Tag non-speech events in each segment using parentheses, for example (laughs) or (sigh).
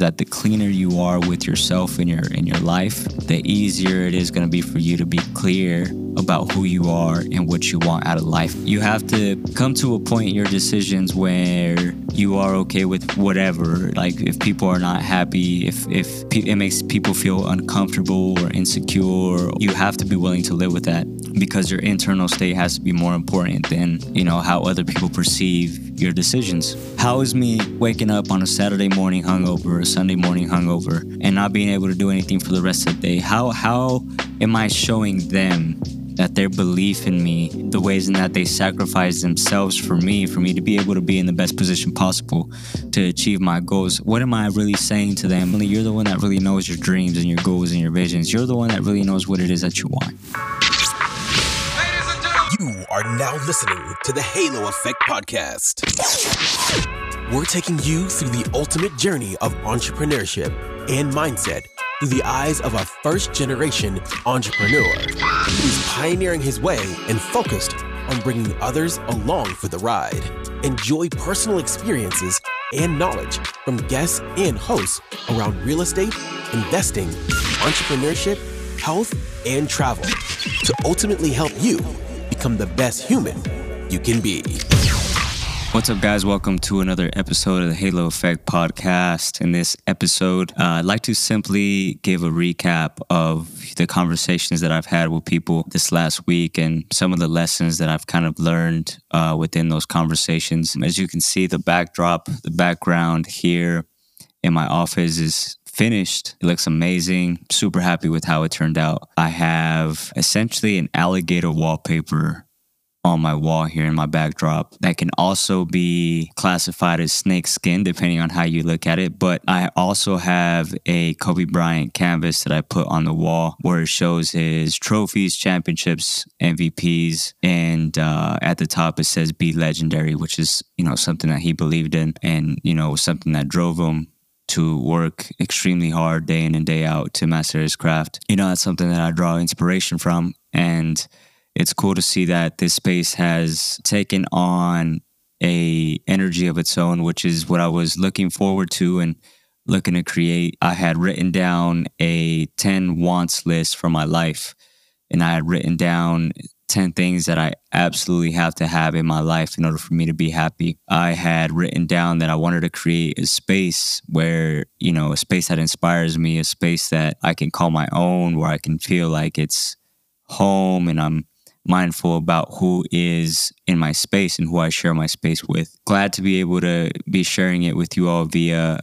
that the cleaner you are with yourself in your in your life, the easier it is going to be for you to be clear about who you are and what you want out of life. You have to come to a point in your decisions where you are okay with whatever. Like if people are not happy, if if it makes people feel uncomfortable or insecure, you have to be willing to live with that because your internal state has to be more important than, you know, how other people perceive your decisions. How is me waking up on a Saturday morning hungover, a Sunday morning hungover, and not being able to do anything for the rest of the day? How how am I showing them that their belief in me, the ways in that they sacrifice themselves for me, for me to be able to be in the best position possible to achieve my goals. What am I really saying to them? You're the one that really knows your dreams and your goals and your visions. You're the one that really knows what it is that you want. You are now listening to the Halo Effect Podcast. We're taking you through the ultimate journey of entrepreneurship and mindset through the eyes of a first generation entrepreneur who's pioneering his way and focused on bringing others along for the ride. Enjoy personal experiences and knowledge from guests and hosts around real estate, investing, entrepreneurship, health, and travel to ultimately help you become the best human you can be. What's up, guys? Welcome to another episode of the Halo Effect podcast. In this episode, uh, I'd like to simply give a recap of the conversations that I've had with people this last week and some of the lessons that I've kind of learned uh, within those conversations. As you can see, the backdrop, the background here in my office is finished. It looks amazing. Super happy with how it turned out. I have essentially an alligator wallpaper on my wall here in my backdrop that can also be classified as snake skin depending on how you look at it. But i also have a kobe bryant canvas that i put on the wall where it shows his trophies championships mvps and uh, at the top it says be legendary which is you know something that he believed in and you know something that drove him to work extremely hard day in and day out to master his craft. You know that's something that i draw inspiration from. And it's cool to see that this space has taken on a energy of its own, which is what I was looking forward to and looking to create. I had written down a 10 wants list for my life, and I had written down 10 things that I absolutely have to have in my life in order for me to be happy. I had written down that I wanted to create a space where, you know, a space that inspires me, a space that I can call my own, where I can feel like it's home and I'm mindful about who is in my space and who I share my space with. Glad to be able to be sharing it with you all via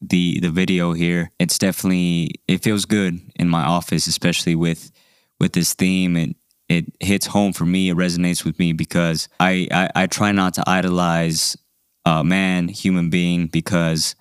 the the video here. It's definitely it feels good in my office, especially with with this theme and it hits home for me. It resonates with me because I I, I try not to idolize a man, human being, because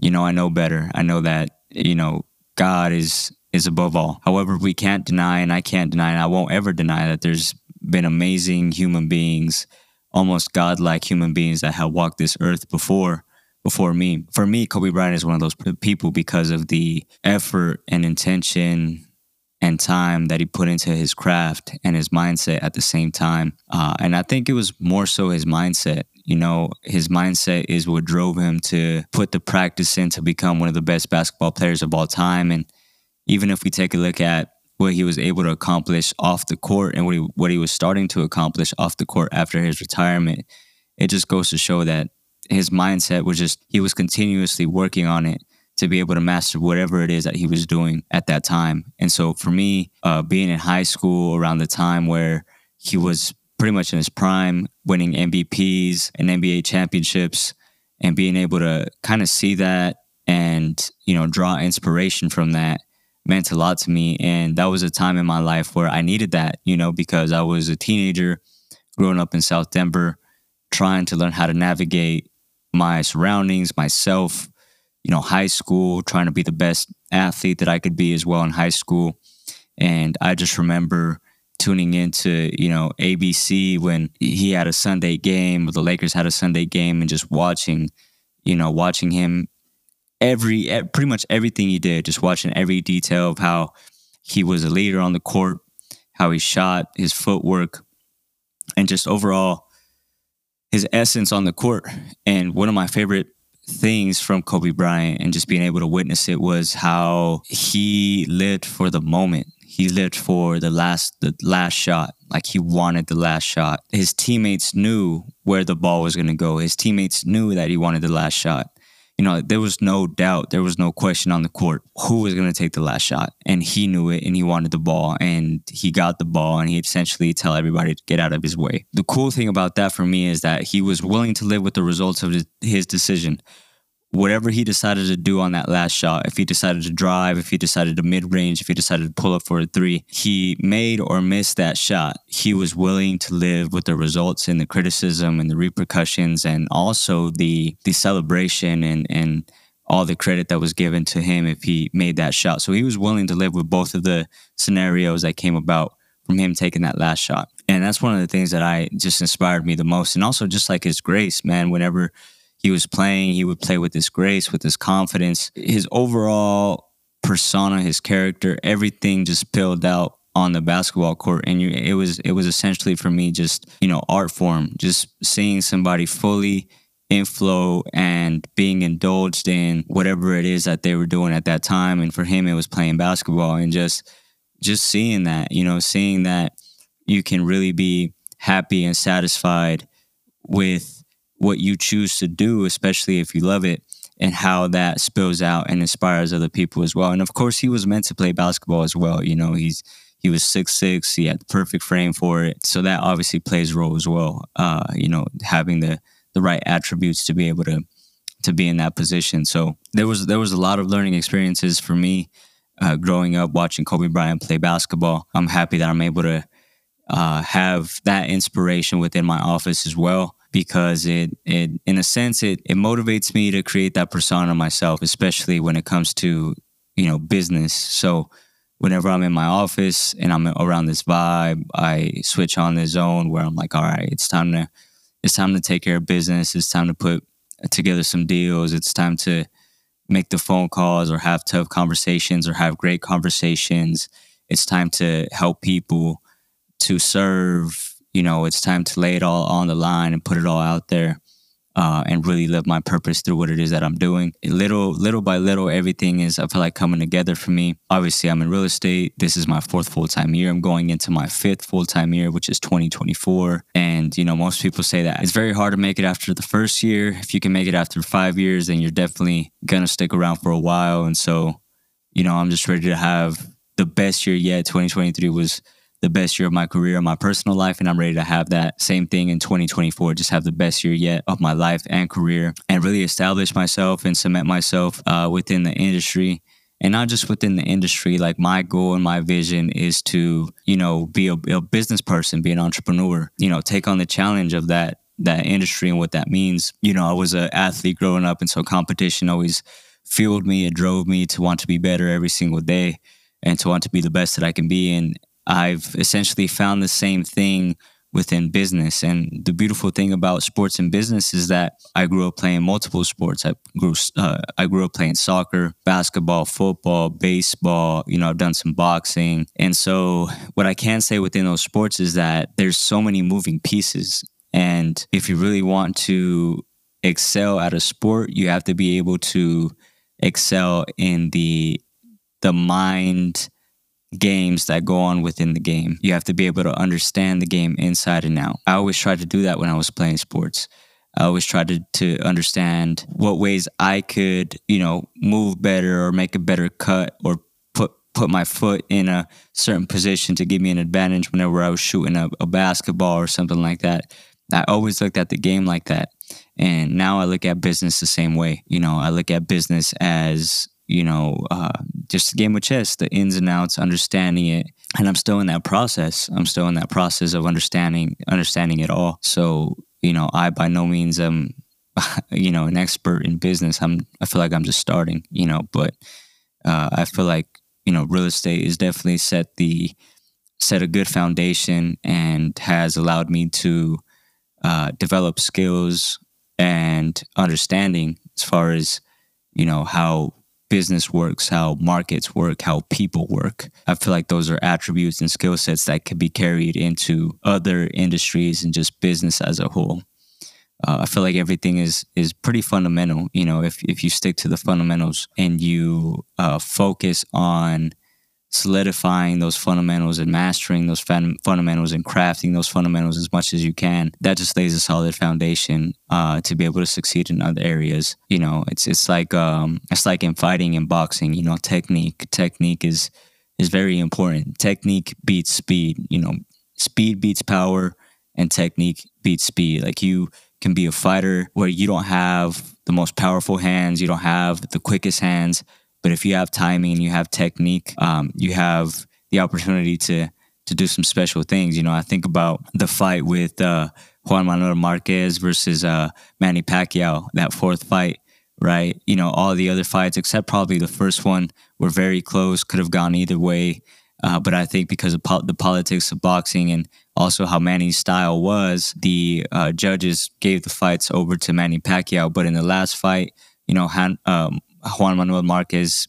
you know I know better. I know that you know God is is above all. However, we can't deny, and I can't deny, and I won't ever deny that there's been amazing human beings, almost godlike human beings that have walked this earth before before me. For me, Kobe Bryant is one of those people because of the effort and intention and time that he put into his craft and his mindset at the same time. Uh, and I think it was more so his mindset. You know, his mindset is what drove him to put the practice in to become one of the best basketball players of all time. And even if we take a look at what he was able to accomplish off the court and what he, what he was starting to accomplish off the court after his retirement, it just goes to show that his mindset was just, he was continuously working on it to be able to master whatever it is that he was doing at that time. And so for me, uh, being in high school around the time where he was pretty much in his prime, winning MVPs and NBA championships, and being able to kind of see that and, you know, draw inspiration from that meant a lot to me. And that was a time in my life where I needed that, you know, because I was a teenager growing up in South Denver, trying to learn how to navigate my surroundings, myself, you know, high school, trying to be the best athlete that I could be as well in high school. And I just remember tuning into, you know, ABC when he had a Sunday game, or the Lakers had a Sunday game, and just watching, you know, watching him every pretty much everything he did, just watching every detail of how he was a leader on the court, how he shot, his footwork, and just overall his essence on the court. And one of my favorite things from Kobe Bryant and just being able to witness it was how he lived for the moment. He lived for the last the last shot. Like he wanted the last shot. His teammates knew where the ball was going to go. His teammates knew that he wanted the last shot you know, there was no doubt, there was no question on the court who was going to take the last shot. And he knew it and he wanted the ball and he got the ball and he essentially tell everybody to get out of his way. The cool thing about that for me is that he was willing to live with the results of his decision whatever he decided to do on that last shot, if he decided to drive, if he decided to mid range, if he decided to pull up for a three, he made or missed that shot. He was willing to live with the results and the criticism and the repercussions and also the the celebration and and all the credit that was given to him if he made that shot. So he was willing to live with both of the scenarios that came about from him taking that last shot. And that's one of the things that I just inspired me the most. And also just like his grace, man, whenever he was playing, he would play with this grace, with this confidence. His overall persona, his character, everything just spilled out on the basketball court and you, it was it was essentially for me just you know art form just seeing somebody fully in flow and being indulged in whatever it is that they were doing at that time and for him it was playing basketball and just just seeing that you know seeing that you can really be happy and satisfied with what you choose to do, especially if you love it, and how that spills out and inspires other people as well. And of course, he was meant to play basketball as well. You know, he's he was six six. He had the perfect frame for it, so that obviously plays a role as well. Uh, you know, having the the right attributes to be able to to be in that position. So there was there was a lot of learning experiences for me uh, growing up watching Kobe Bryant play basketball. I'm happy that I'm able to uh, have that inspiration within my office as well because it it in a sense it it motivates me to create that persona myself, especially when it comes to you know business. So whenever I'm in my office and I'm around this vibe, I switch on the zone where I'm like, all right, it's time to it's time to take care of business. It's time to put together some deals. It's time to make the phone calls or have tough conversations or have great conversations. It's time to help people to serve you know, it's time to lay it all on the line and put it all out there. Uh, and really live my purpose through what it is that I'm doing. Little, little by little, everything is I feel like coming together for me. Obviously, I'm in real estate. This is my fourth full time year. I'm going into my fifth full time year, which is 2024. And you know, most people say that it's very hard to make it after the first year. If you can make it after five years, then you're definitely gonna stick around for a while. And so, you know, I'm just ready to have the best year yet. 2023 was the best year of my career, my personal life, and I'm ready to have that same thing in 2024. Just have the best year yet of my life and career, and really establish myself and cement myself uh, within the industry. And not just within the industry, like my goal and my vision is to, you know, be a, a business person, be an entrepreneur, you know, take on the challenge of that that industry and what that means. You know, I was an athlete growing up, and so competition always fueled me. It drove me to want to be better every single day and to want to be the best that I can be. And I've essentially found the same thing within business. And the beautiful thing about sports and business is that I grew up playing multiple sports. I grew uh, I grew up playing soccer, basketball, football, baseball. You know, I've done some boxing. And so what I can say within those sports is that there's so many moving pieces. And if you really want to excel at a sport, you have to be able to excel in the the mind games that go on within the game. You have to be able to understand the game inside and out. I always tried to do that when I was playing sports. I always tried to, to understand what ways I could, you know, move better or make a better cut or put put my foot in a certain position to give me an advantage whenever I was shooting a, a basketball or something like that. I always looked at the game like that. And now I look at business the same way. You know, I look at business as you know, uh, just a game of chess, the ins and outs, understanding it. And I'm still in that process. I'm still in that process of understanding understanding it all. So, you know, I by no means am, (laughs) you know, an expert in business. I'm I feel like I'm just starting, you know, but uh, I feel like, you know, real estate is definitely set the set a good foundation and has allowed me to uh, develop skills and understanding as far as you know how business works, how markets work, how people work. I feel like those are attributes and skill sets that could be carried into other industries and just business as a whole. uh, I feel like everything is is pretty fundamental. You know, if if you stick to the fundamentals and you uh, focus on solidifying those fundamentals and mastering those fun- fundamentals and crafting those fundamentals as much as you can, that just lays a solid foundation uh, to be able to succeed in other areas. You know, it's it's like um, it's like in fighting and boxing. You know, technique technique is is very important. Technique beats speed. You know, speed beats power, and technique beats speed. Like you can be a fighter where you don't have the most powerful hands, you don't have the quickest hands, but if you have timing and you have technique, um, you have the opportunity to to do some special things. You know, I think about the fight with uh, Juan Manuel Marquez versus uh, Manny Pacquiao, that fourth fight, right? You know, all the other fights except probably the first one were very close, could have gone either way. Uh, but I think because of po- the politics of boxing and also how Manny's style was, the uh, judges gave the fights over to Manny Pacquiao. But in the last fight, you know, Han, um, Juan Manuel Marquez,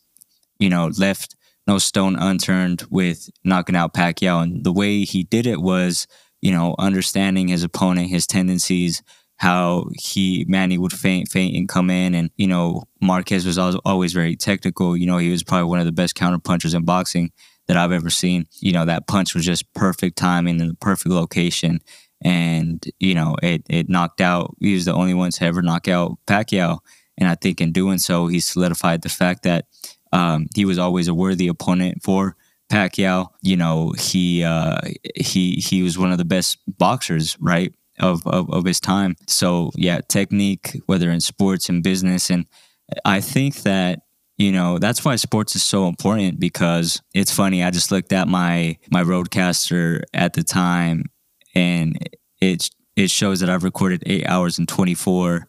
you know, left no stone unturned with knocking out Pacquiao. And the way he did it was, you know, understanding his opponent, his tendencies, how he Manny would feint, feint, and come in, and you know Marquez was always very technical. You know, he was probably one of the best counter punchers in boxing that I've ever seen. You know, that punch was just perfect timing in the perfect location. And, you know, it, it knocked out, he was the only one to ever knock out Pacquiao. And I think in doing so, he solidified the fact that um, he was always a worthy opponent for Pacquiao. You know, he uh, he he was one of the best boxers, right, of, of of his time. So yeah, technique, whether in sports and business, and I think that you know that's why sports is so important because it's funny i just looked at my my RODECaster at the time and it it shows that i've recorded 8 hours and 24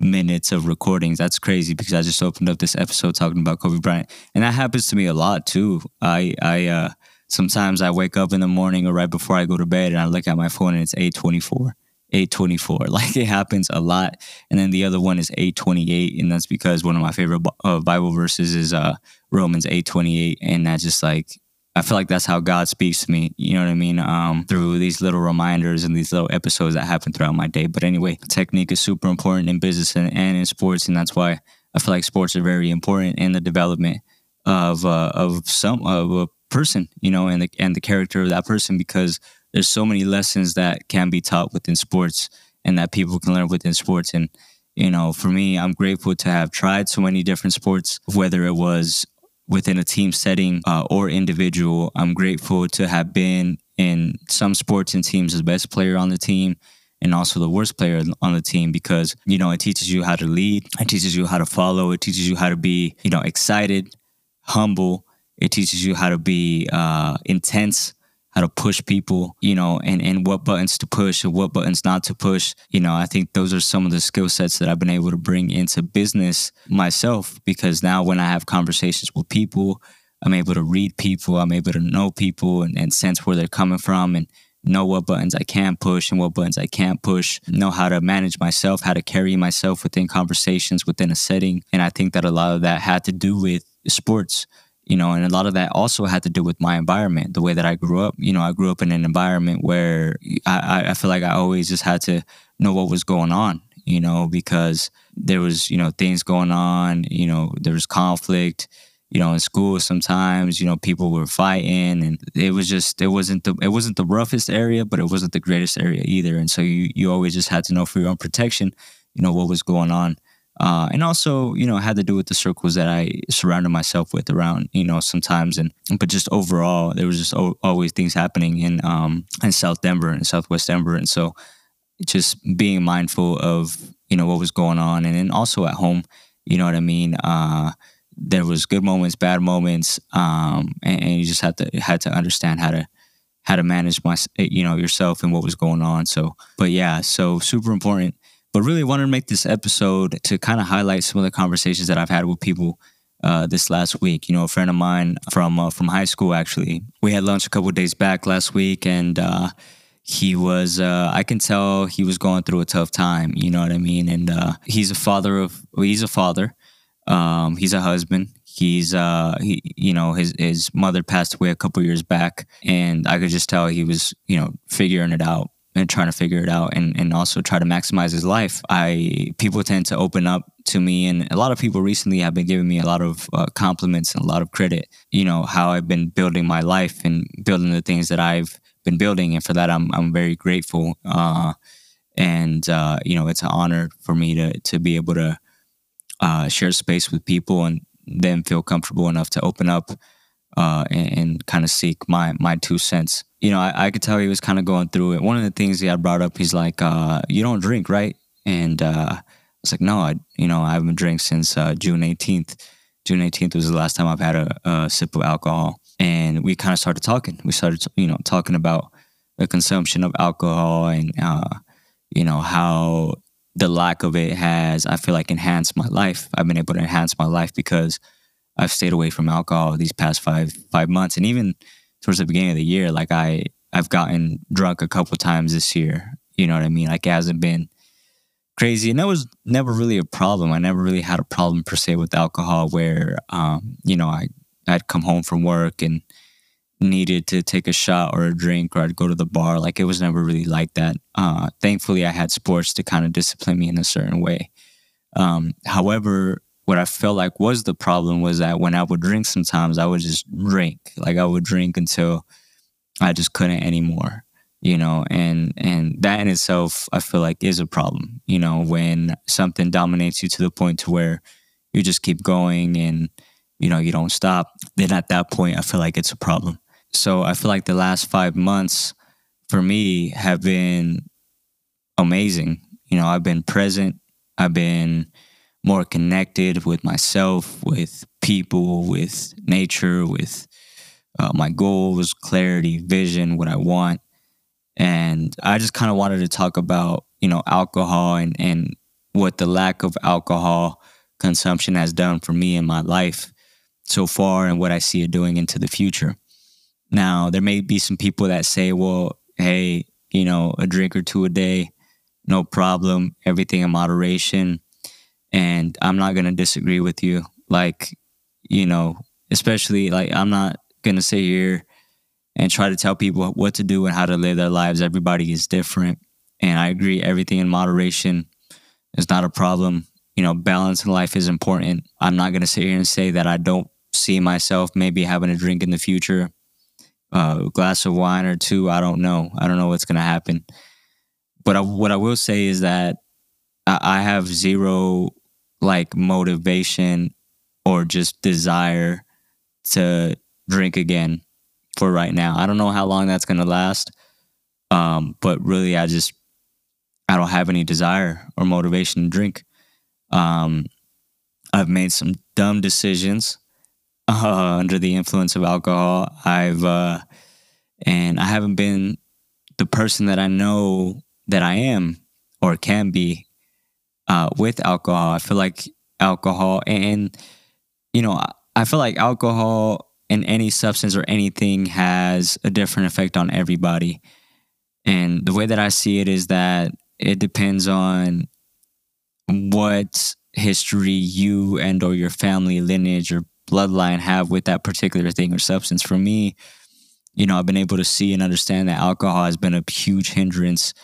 minutes of recordings that's crazy because i just opened up this episode talking about kobe bryant and that happens to me a lot too i i uh sometimes i wake up in the morning or right before i go to bed and i look at my phone and it's 824 824. (laughs) Like it happens a lot. And then the other one is 828. And that's because one of my favorite uh, Bible verses is uh, Romans 828. And that's just like, I feel like that's how God speaks to me. You know what I mean? Um, through these little reminders and these little episodes that happen throughout my day. But anyway, technique is super important in business and, and in sports. And that's why I feel like sports are very important in the development of, uh, of some, of a person, you know, and the, and the character of that person because there's so many lessons that can be taught within sports and that people can learn within sports. And, you know, for me, I'm grateful to have tried so many different sports, whether it was within a team setting uh, or individual. I'm grateful to have been in some sports and teams the best player on the team and also the worst player on the team because, you know, it teaches you how to lead, it teaches you how to follow, it teaches you how to be, you know, excited, humble, it teaches you how to be uh, intense how to push people, you know, and, and what buttons to push and what buttons not to push. You know, I think those are some of the skill sets that I've been able to bring into business myself because now when I have conversations with people, I'm able to read people, I'm able to know people and, and sense where they're coming from and know what buttons I can push and what buttons I can't push, know how to manage myself, how to carry myself within conversations within a setting. And I think that a lot of that had to do with sports you know, and a lot of that also had to do with my environment, the way that I grew up. You know, I grew up in an environment where I, I feel like I always just had to know what was going on, you know, because there was, you know, things going on, you know, there was conflict, you know, in school sometimes, you know, people were fighting and it was just it wasn't the it wasn't the roughest area, but it wasn't the greatest area either. And so you you always just had to know for your own protection, you know, what was going on. Uh, and also, you know, had to do with the circles that I surrounded myself with around, you know, sometimes. And but just overall, there was just o- always things happening in um, in South Denver and Southwest Denver, and so just being mindful of you know what was going on, and then also at home, you know what I mean. Uh, there was good moments, bad moments, um, and, and you just had to had to understand how to how to manage my you know yourself and what was going on. So, but yeah, so super important but really wanted to make this episode to kind of highlight some of the conversations that I've had with people uh, this last week. You know, a friend of mine from uh, from high school actually. We had lunch a couple days back last week, and uh, he was. Uh, I can tell he was going through a tough time. You know what I mean? And uh, he's a father of. Well, he's a father. Um, he's a husband. He's uh he you know his his mother passed away a couple years back and I could just tell he was you know figuring it out and trying to figure it out and, and also try to maximize his life. I people tend to open up to me, and a lot of people recently have been giving me a lot of uh, compliments and a lot of credit. You know how I've been building my life and building the things that I've been building, and for that I'm I'm very grateful. Uh, and uh, you know it's an honor for me to to be able to uh, share space with people and then feel comfortable enough to open up uh, and, and kind of seek my my two cents. You know, I, I could tell he was kind of going through it. One of the things he had brought up, he's like, uh, "You don't drink, right?" And uh, I was like, "No, I you know I haven't drank since uh, June 18th. June 18th was the last time I've had a, a sip of alcohol." And we kind of started talking. We started, you know, talking about the consumption of alcohol and uh, you know how the lack of it has, I feel like, enhanced my life. I've been able to enhance my life because I've stayed away from alcohol these past five five months, and even towards the beginning of the year, like I I've gotten drunk a couple times this year. You know what I mean? Like it hasn't been crazy, and that was never really a problem. I never really had a problem per se with alcohol, where um, you know I I'd come home from work and needed to take a shot or a drink or I'd go to the bar. Like it was never really like that. Uh, thankfully, I had sports to kind of discipline me in a certain way. Um, however, what I felt like was the problem was that when I would drink, sometimes I would just drink. Like I would drink until I just couldn't anymore. You know, and and that in itself, I feel like is a problem. You know, when something dominates you to the point to where you just keep going and you know you don't stop. Then at that point, I feel like it's a problem. So I feel like the last five months for me have been amazing. You know, I've been present. I've been more connected with myself, with people, with nature, with uh, my goals, clarity, vision, what I want. And I just kind of wanted to talk about, you know, alcohol and, and what the lack of alcohol consumption has done for me in my life so far and what I see it doing into the future. Now, there may be some people that say, well, hey, you know, a drink or two a day, no problem, everything in moderation. And I'm not to disagree with you. Like, you know, especially like, I'm not to sit here and try to tell people what to do and how to live their lives. Everybody is different. And I agree, everything in moderation is not a problem. You know, balance in life is important. I'm not to sit here and say that I don't see myself maybe having a drink in the future a glass of wine or two. I don't know. I don't know what's to happen. But I, what I will say is that I have zero like motivation or just desire to drink again for right now. I don't know how long that's going to last. Um, but really, I just, I don't have any desire or motivation to drink. Um, I've made some dumb decisions (laughs) uh, under the influence of alcohol. I've uh, and I haven't been the person that I know that I am or can be uh, with alcohol. I feel like alcohol and you know I feel like alcohol and any substance or anything has a different effect on everybody. And the way that I see it is that it depends on what history you and or your family lineage or bloodline have with that particular thing or substance. For me, you know, I've been able to see and understand that alcohol has been a huge hindrance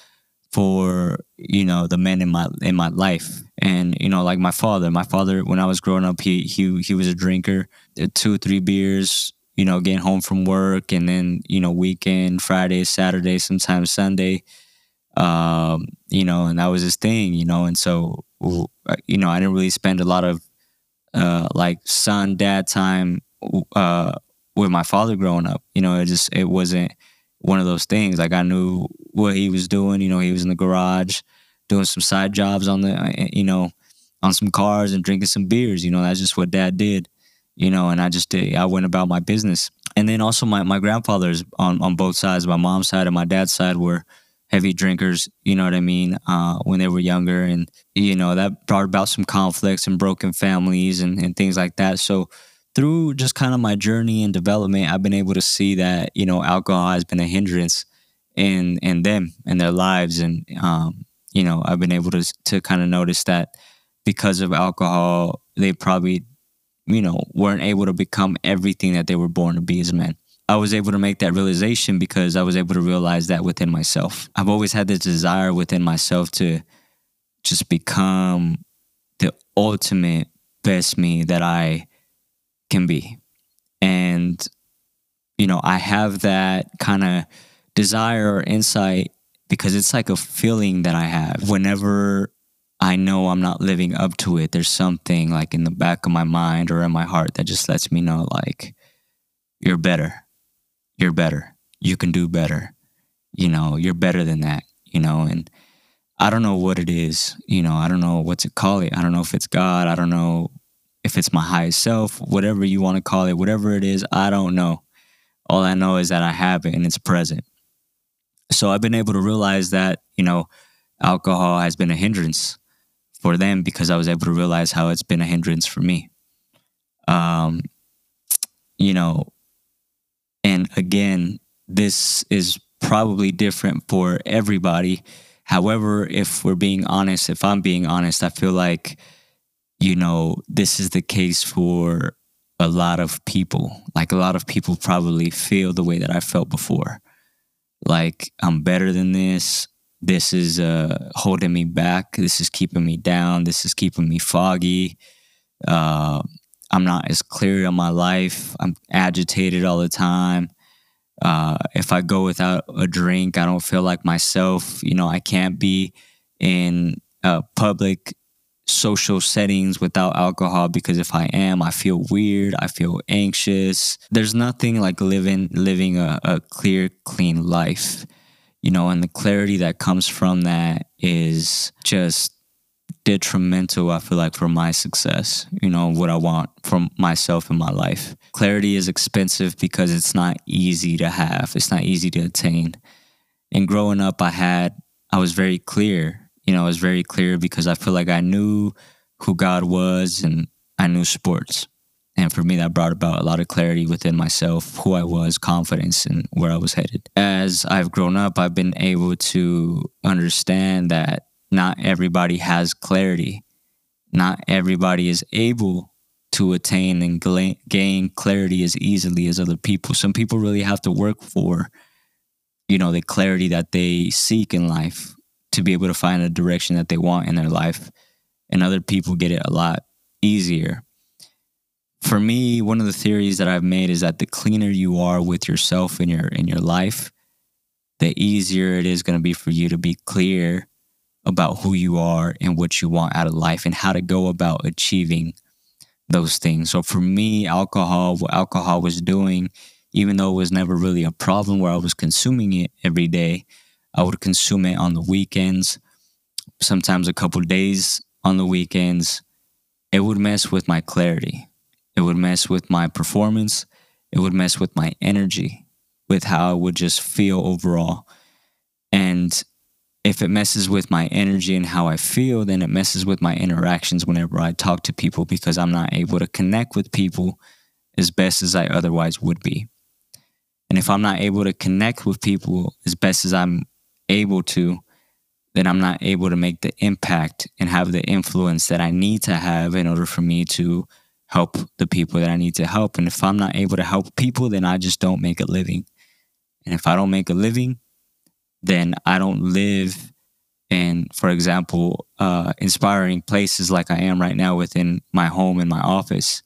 for you know the men in my in my life and you know like my father my father when i was growing up he he he was a drinker two three beers you know getting home from work and then you know weekend friday saturday sometimes sunday um you know and that was his thing you know and so you know i didn't really spend a lot of uh, like son dad time uh, with my father growing up. You know, it just it wasn't one of those things. Like I knew what he was doing. You know, he was in the garage doing some side jobs on the uh, you know on some cars and drinking some beers. You know, that's just what dad did. You know, and I just did. I went about my business. And then also my my grandfathers on on both sides, my mom's side and my dad's side were heavy drinkers, you know what I mean, uh, when they were younger. And, you know, that brought about some conflicts and broken families and, and things like that. So, through just kind of my journey and development, I've been able to see that, you know, alcohol has been a hindrance in, in them and their lives. And, um, you know, I've been able to, to kind of notice that because of alcohol, they probably, you know, weren't able to become everything that they were born to be as men I was able to make that realization because I was able to realize that within myself. I've always had this desire within myself to just become the ultimate best me that I can be. And, you know, I have that kind of desire or insight because it's like a feeling that I have whenever I know I'm not living up to it. There's something like in the back of my mind or in my heart that just lets me know, like, you're better. You're better. You can do better. You know, you're better than that, you know, and I don't know what it is. You know, I don't know what to call it. I don't know if it's God. I don't know if it's my highest self, whatever you want to call it, whatever it is, I don't know. All I know is that I have it and it's present. So I've been able to realize that, you know, alcohol has been a hindrance for them because I was able to realize how it's been a hindrance for me. Um, you know, and again, this is probably different for everybody. However, if we're being honest, if I'm being honest, I feel like, you know, this is the case for a lot of people. Like a lot of people probably feel the way that I felt before. Like I'm better than this. This is uh, holding me back. This is keeping me down. This is keeping me foggy. Uh, I'm not as clear on my life. I'm agitated all the time. Uh, if I go without a drink, I don't feel like myself. You know, I can't be in a public social settings without alcohol because if I am, I feel weird. I feel anxious. There's nothing like living living a, a clear, clean life. You know, and the clarity that comes from that is just detrimental, I feel like, for my success, you know, what I want from myself in my life. Clarity is expensive because it's not easy to have, it's not easy to attain. And growing up, I had, I was very clear, you know, it was very clear because I feel like I knew who God was and I knew sports. And for me, that brought about a lot of clarity within myself, who I was, confidence, and where I was headed. As I've grown up, I've been able to understand that not everybody has clarity. Not everybody is able to attain and gain clarity as easily as other people. Some people really have to work for, you know, the clarity that they seek in life to be able to find a direction that they want in their life. And other people get it a lot easier. For me, one of the theories that I've made is that the cleaner you are with yourself in your in your life, the easier it is going to be for you to be clear about who you are and what you want out of life and how to go about achieving those things. So for me, alcohol, what alcohol was doing, even though it was never really a problem where I was consuming it every day, I would consume it on the weekends, sometimes a couple days on the weekends. It would mess with my clarity. It would mess with my performance. It would mess with my energy, with how I would just feel overall. And if it messes with my energy and how I feel, then it messes with my interactions whenever I talk to people because I'm not able to connect with people as best as I otherwise would be. And if I'm not able to connect with people as best as I'm able to, then I'm not able to make the impact and have the influence that I need to have in order for me to help the people that I need to help. And if I'm not able to help people, then I just don't make a living. And if I don't make a living, then I don't live in, for example, uh, inspiring places like I am right now within my home and my office.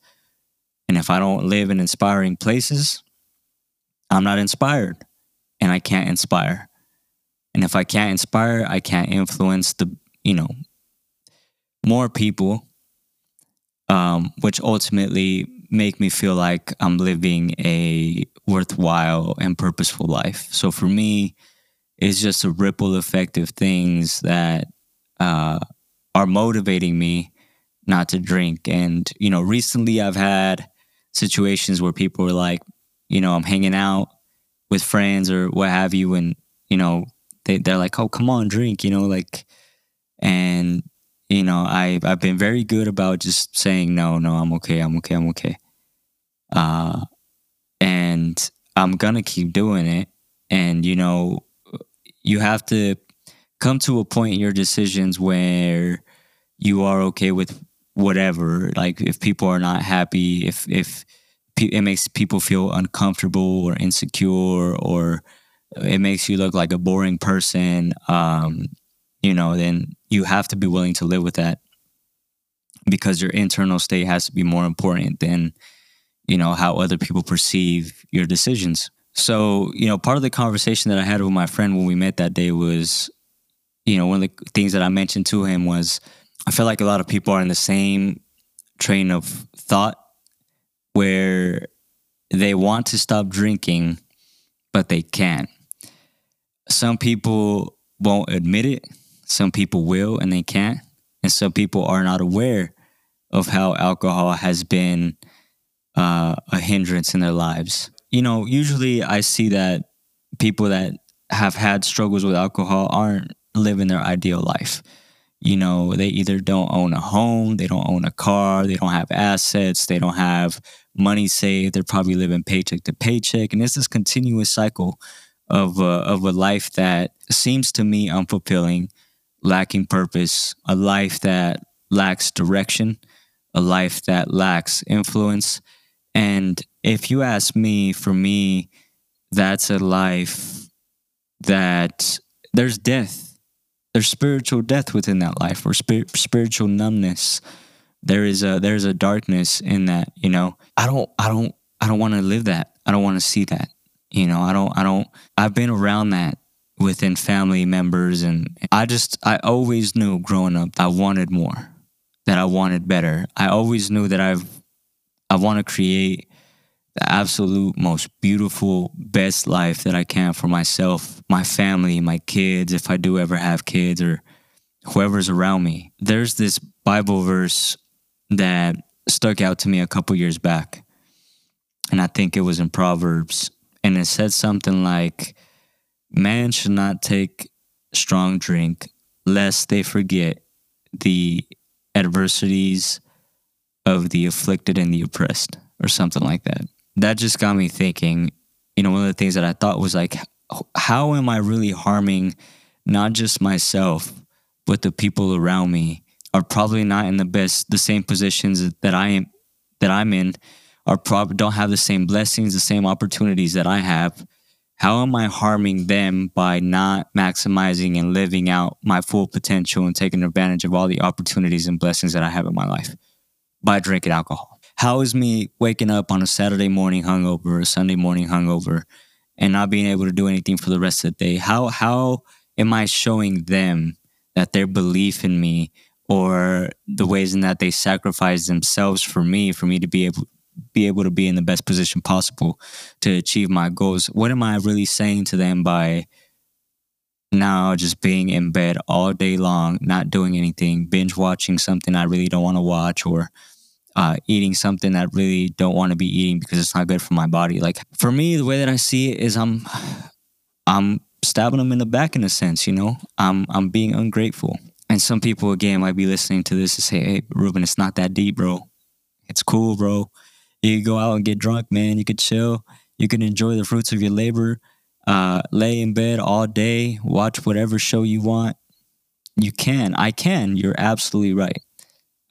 And if I don't live in inspiring places, I'm not inspired and I can't inspire. And if I can't inspire, I can't influence the, you know, more people, um, which ultimately make me feel like I'm living a worthwhile and purposeful life. So for me, it's just a ripple effect of things that uh, are motivating me not to drink. And, you know, recently I've had situations where people were like, you know, I'm hanging out with friends or what have you. And, you know, they, they're like, oh, come on, drink, you know, like, and, you know, I, I've been very good about just saying, no, no, I'm okay, I'm okay, I'm okay. Uh, and I'm to keep doing it. And, you know, you have to come to a point in your decisions where you are okay with whatever like if people are not happy if if it makes people feel uncomfortable or insecure or it makes you look like a boring person um, you know then you have to be willing to live with that because your internal state has to be more important than you know how other people perceive your decisions. So you know part of the conversation that i had with my friend when we met that day was you know one of the things that i mentioned to him was i feel like a lot of people are in the same train of thought where they want to stop drinking but they can't some people won't admit it some people will and they can't and some people are not aware of how alcohol has been uh, a hindrance in their lives. You know, usually I see that people that have had struggles with alcohol aren't living their ideal life. You know, they either don't own a home, they don't own a car, they don't have assets, they don't have money saved, they're probably living paycheck to paycheck. And it's this continuous cycle of a, of a life that seems to me unfulfilling, lacking purpose, a life that lacks direction, a life that lacks influence. And if you ask me, for me, that's a life that there's death. There's spiritual death within that life, or spir- spiritual numbness. There is a there's a darkness in that. You know, I don't I don't I don't want to live that. I don't want to see that. You know, I don't I don't. I've been around that within family members, and I just I always knew growing up I wanted more that I wanted better. I always knew that I've I want to create the absolute most beautiful, best life that I can for myself, my family, my kids, if I do ever have kids or whoever's around me. There's this Bible verse that stuck out to me a couple years back. And I think it was in Proverbs. And it said something like, Man should not take strong drink lest they forget the adversities of the afflicted and the oppressed, or something like that. That just got me thinking. You know, one of the things that I thought was like, how am I really harming not just myself, but the people around me are probably not in the best, the same positions that I am, that I'm in, are probably don't have the same blessings, the same opportunities that I have how am I harming them by not maximizing and living out my full potential and taking advantage of all the opportunities and blessings that I have in my life by drinking alcohol? How is me waking up on a Saturday morning hungover a Sunday morning hungover and not being able to do anything for the rest of the day? How how am I showing them that their belief in me or the ways in that they sacrifice themselves for me, for me to be able be able to be in the best position possible to achieve my goals. What am I really saying to them by now just being in bed all day long, not doing anything, binge watching something I really don't want to watch, or uh, eating something that I really don't want to be eating because it's not good for my body. Like for me, the way that I see it is I'm I'm stabbing them in the back in a sense, you know. I'm I'm being ungrateful. And some people again might be listening to this and say, "Hey, Ruben, it's not that deep, bro. It's cool, bro. You could go out and get drunk, man. You could chill. You can enjoy the fruits of your labor. Uh, lay in bed all day, watch whatever show you want. You can. I can. You're absolutely right.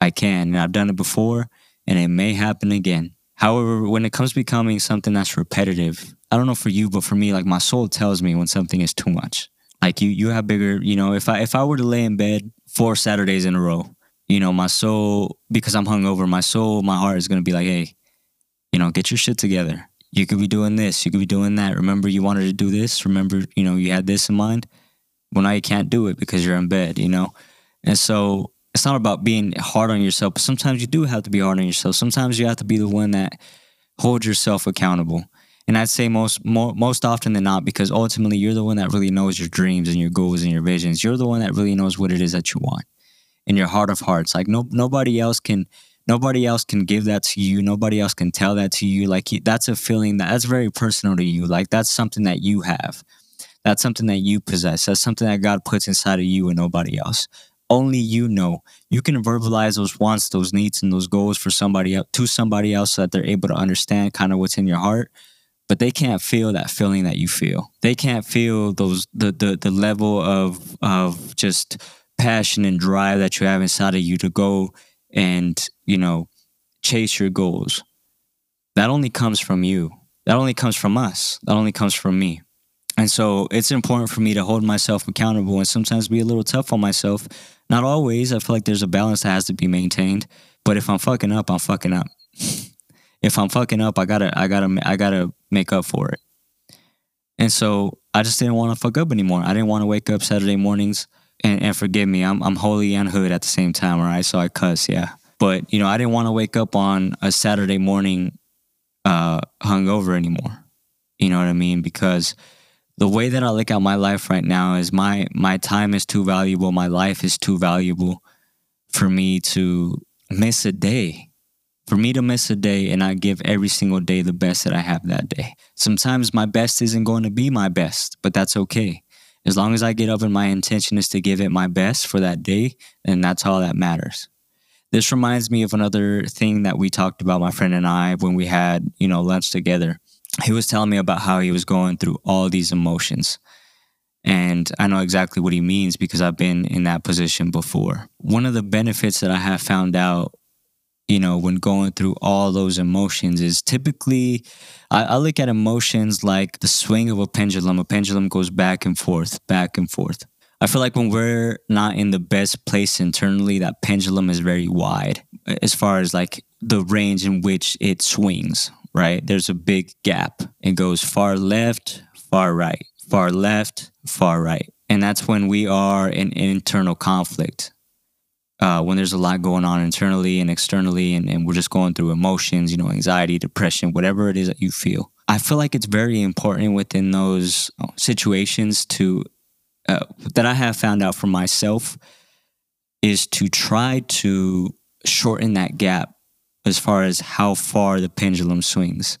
I can. And I've done it before, and it may happen again. However, when it comes to becoming something that's repetitive, I don't know for you, but for me, like my soul tells me when something is too much. Like you, you have bigger. You know, if I if I were to lay in bed four Saturdays in a row, you know, my soul because I'm hungover, my soul, my heart is gonna be like, hey, you know, get your shit together. You could be doing this, you could be doing that. Remember, you wanted to do this. Remember, you know, you had this in mind. Well, now you can't do it because you're in bed, you know? And so it's not about being hard on yourself, but sometimes you do have to be hard on yourself. Sometimes you have to be the one that holds yourself accountable. And I'd say most more, most often than not, because ultimately you're the one that really knows your dreams and your goals and your visions. You're the one that really knows what it is that you want in your heart of hearts. Like no nobody else can nobody else can give that to you. Nobody else can tell that to you. Like that's a feeling that that's very personal to you. Like that's something that you have. That's something that you possess. That's something that god puts inside of you and nobody else. Only you know. You can verbalize those wants those needs and those goals for somebody else to somebody else so that they're able to understand kind of what's in your heart but they can't feel that feeling that you feel. They can't feel those the the, the level of of just passion and drive that you have inside of you to go and you know chase your goals that only comes from you. That only comes from us. That only comes from me. And so it's important for me to hold myself accountable and sometimes be a little tough on myself. Not always. I feel like there's a balance that has to be maintained. But if I'm fucking up, I'm fucking up. (laughs) if I'm fucking up, I gotta, I gotta, I gotta make up for it. And so I just didn't want to fuck up anymore. I didn't want to wake up Saturday mornings and, and forgive me. I'm I'm holy and hood at the same time, all right? So I cuss, yeah. But you know, I didn't want to wake up on a Saturday morning uh hungover anymore. You know what I mean? Because the way that I look at my life right now is my my time is too valuable, my life is too valuable for me to miss a day for me to miss a day and I give every single day the best that I have that day. Sometimes my best isn't going to be my best, but that's okay. As long as I get up and my intention is to give it my best for that day, then that's all that matters. This reminds me of another thing that we talked about, my friend and I, when we had, you know, lunch together. He was telling me about how he was going through all these emotions. And I know exactly what he means because I've been in that position before. One of the benefits that I have found out you know, when going through all those emotions is typically, I, I, look at emotions like the swing of a pendulum. A pendulum goes back and forth, back and forth. I feel like when we're not in the best place internally, that pendulum is very wide as far as like the range in which it swings, right? There's a big gap. It goes far left, far right, far left, far right. And that's when we are in internal conflict uh, when there's a lot going on internally and externally, and, and we're just going through emotions, you know, anxiety, depression, whatever it is that you feel. I feel like it's very important within those uh, situations to, uh, that I have found out for myself, is to try to shorten that gap as far as how far the pendulum swings.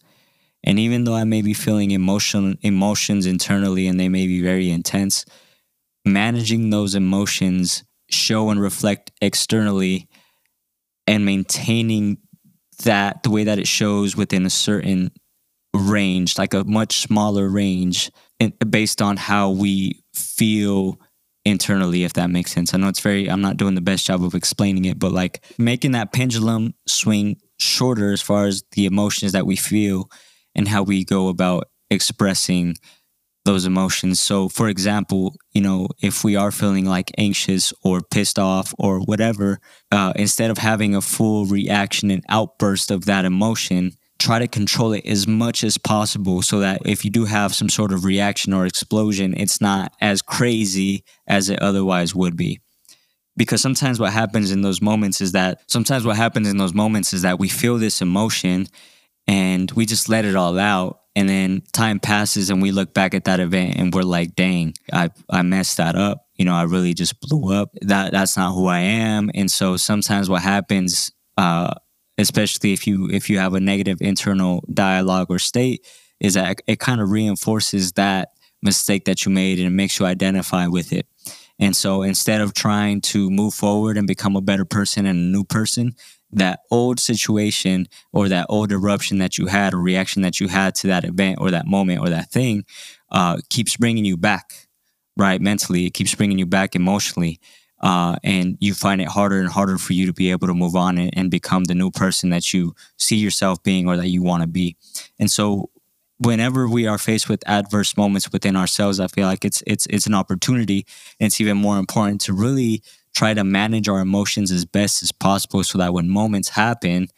And even though I may be feeling emotion, emotions internally and they may be very intense, managing those emotions show and reflect externally and maintaining that the way that it shows within a certain range, like a much smaller range, based on how we feel internally, if that makes sense. I know it's very, I'm not doing the best job of explaining it, but like making that pendulum swing shorter as far as the emotions that we feel and how we go about expressing those emotions. So, for example, you know, if we are feeling like anxious or pissed off or whatever, uh, instead of having a full reaction and outburst of that emotion, try to control it as much as possible so that if you do have some sort of reaction or explosion, it's not as crazy as it otherwise would be. Because sometimes what happens in those moments is that sometimes what happens in those moments is that we feel this emotion and we just let it all out and then time passes and we look back at that event and we're like, dang, I, I messed that up. You know, I really just blew up. That that's not who I am. And so sometimes what happens, uh, especially if you if you have a negative internal dialogue or state, is that it, kind of reinforces that mistake that you made and it makes you identify with it. And so instead of trying to move forward and become a better person and a new person, that old situation or that old eruption that you had or reaction that you had to that event or that moment or that thing uh, keeps bringing you back, right? Mentally, it keeps bringing you back emotionally. Uh, and you find it harder and harder for you to be able to move on and, and become the new person that you see yourself being or that you want to be. And so, whenever we are faced with adverse moments within ourselves, I feel like it's it's it's an opportunity, and it's even more important to really try to manage our emotions as best as possible so that when moments happen,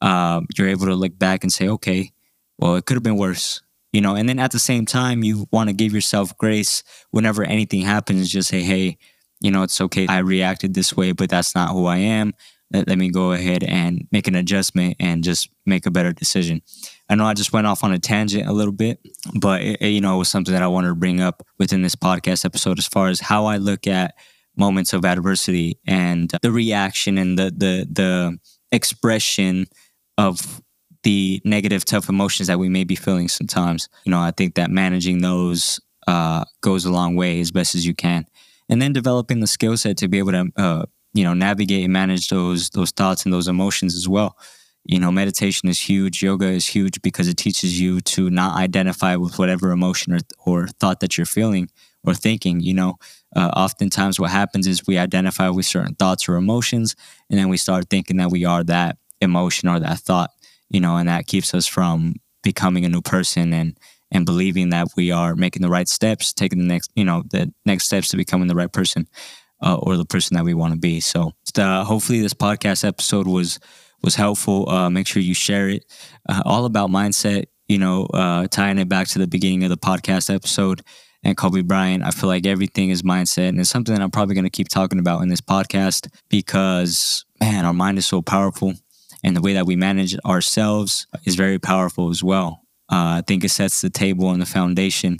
um, you're able to look back and say, okay, well, it could have been worse. You know, and then at the same time, you want to give yourself grace whenever anything happens. Just say, hey, you know, it's okay. I reacted this way, but that's not who I am. Let, let me go ahead and make an adjustment and just make a better decision. I know I just went off on a tangent a little bit, but it, it, you know, it was something that I wanted to bring up within this podcast episode as far as how I look at moments of adversity and the reaction and the the the expression of the negative tough emotions that we may be feeling sometimes. You know i think that managing those uh, goes a long way as best as you can. And then developing the skill set to be able to uh, you know navigate and manage those those thoughts and those emotions as well. You know meditation is huge yoga is huge because it teaches you to not identify with whatever emotion or, or thought that you're feeling or thinking you know uh, oftentimes what happens is we identify with certain thoughts or emotions and then we start thinking that we are that emotion or that thought you know, and that keeps us from becoming a new person and and believing that we are making the right steps, taking the next, you know, the next steps to becoming the right person uh, or the person that we want to be. So, uh, hopefully, this podcast episode was was helpful. Uh, make sure you share it. Uh, all about mindset. You know, uh, tying it back to the beginning of the podcast episode and Kobe Bryant. I feel like everything is mindset, and it's something that I'm probably going to keep talking about in this podcast because, man, our mind is so powerful, and the way that we manage ourselves is very powerful as well. Uh, I think it sets the table and the foundation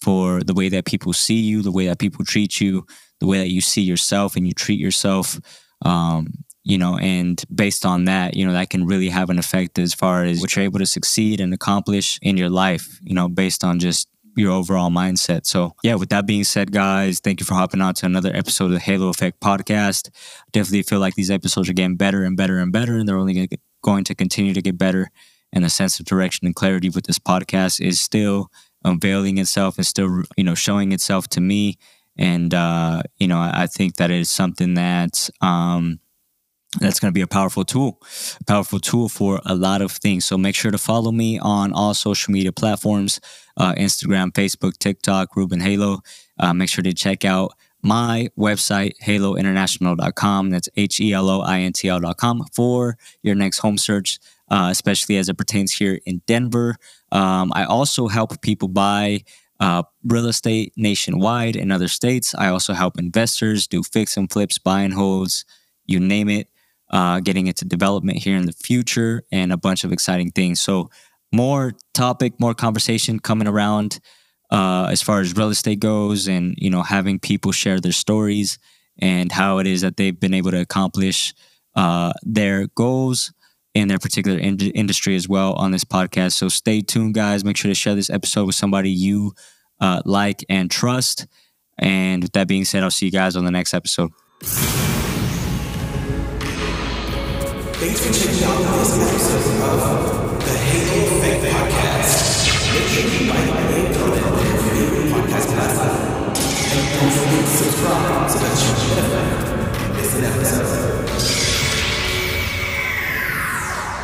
for the way that people see you, the way that people treat you, the way that you see yourself and you treat yourself. Um, you know, and based on that, you know, that can really have an effect as far as what you're able to succeed and accomplish in your life, you know, based on just your overall mindset. So, yeah, with that being said, guys, thank you for hopping on to another episode of the Halo Effect podcast. definitely feel like these episodes are getting better and better and better, and they're only going to continue to get better. And the sense of direction and clarity with this podcast is still unveiling itself and still, you know, showing itself to me. And, uh, you know, I, I think that is something that, um, that's going to be a powerful tool, a powerful tool for a lot of things. So make sure to follow me on all social media platforms uh, Instagram, Facebook, TikTok, Ruben Halo. Uh, make sure to check out my website, halointernational.com. That's H E L O I N T L.com for your next home search, uh, especially as it pertains here in Denver. Um, I also help people buy uh, real estate nationwide in other states. I also help investors do fix and flips, buy and holds, you name it uh, getting into development here in the future, and a bunch of exciting things. So, more topic, more conversation coming around uh, as far as real estate goes, and you know, having people share their stories and how it is that they've been able to accomplish uh, their goals in their particular in- industry as well on this podcast. So, stay tuned, guys. Make sure to share this episode with somebody you uh, like and trust. And with that being said, I'll see you guys on the next episode. Thanks for checking out this episode of the Halo Effect Podcast. Make sure you like and comment on your favorite podcast platform. And don't forget to subscribe so that you never miss an episode.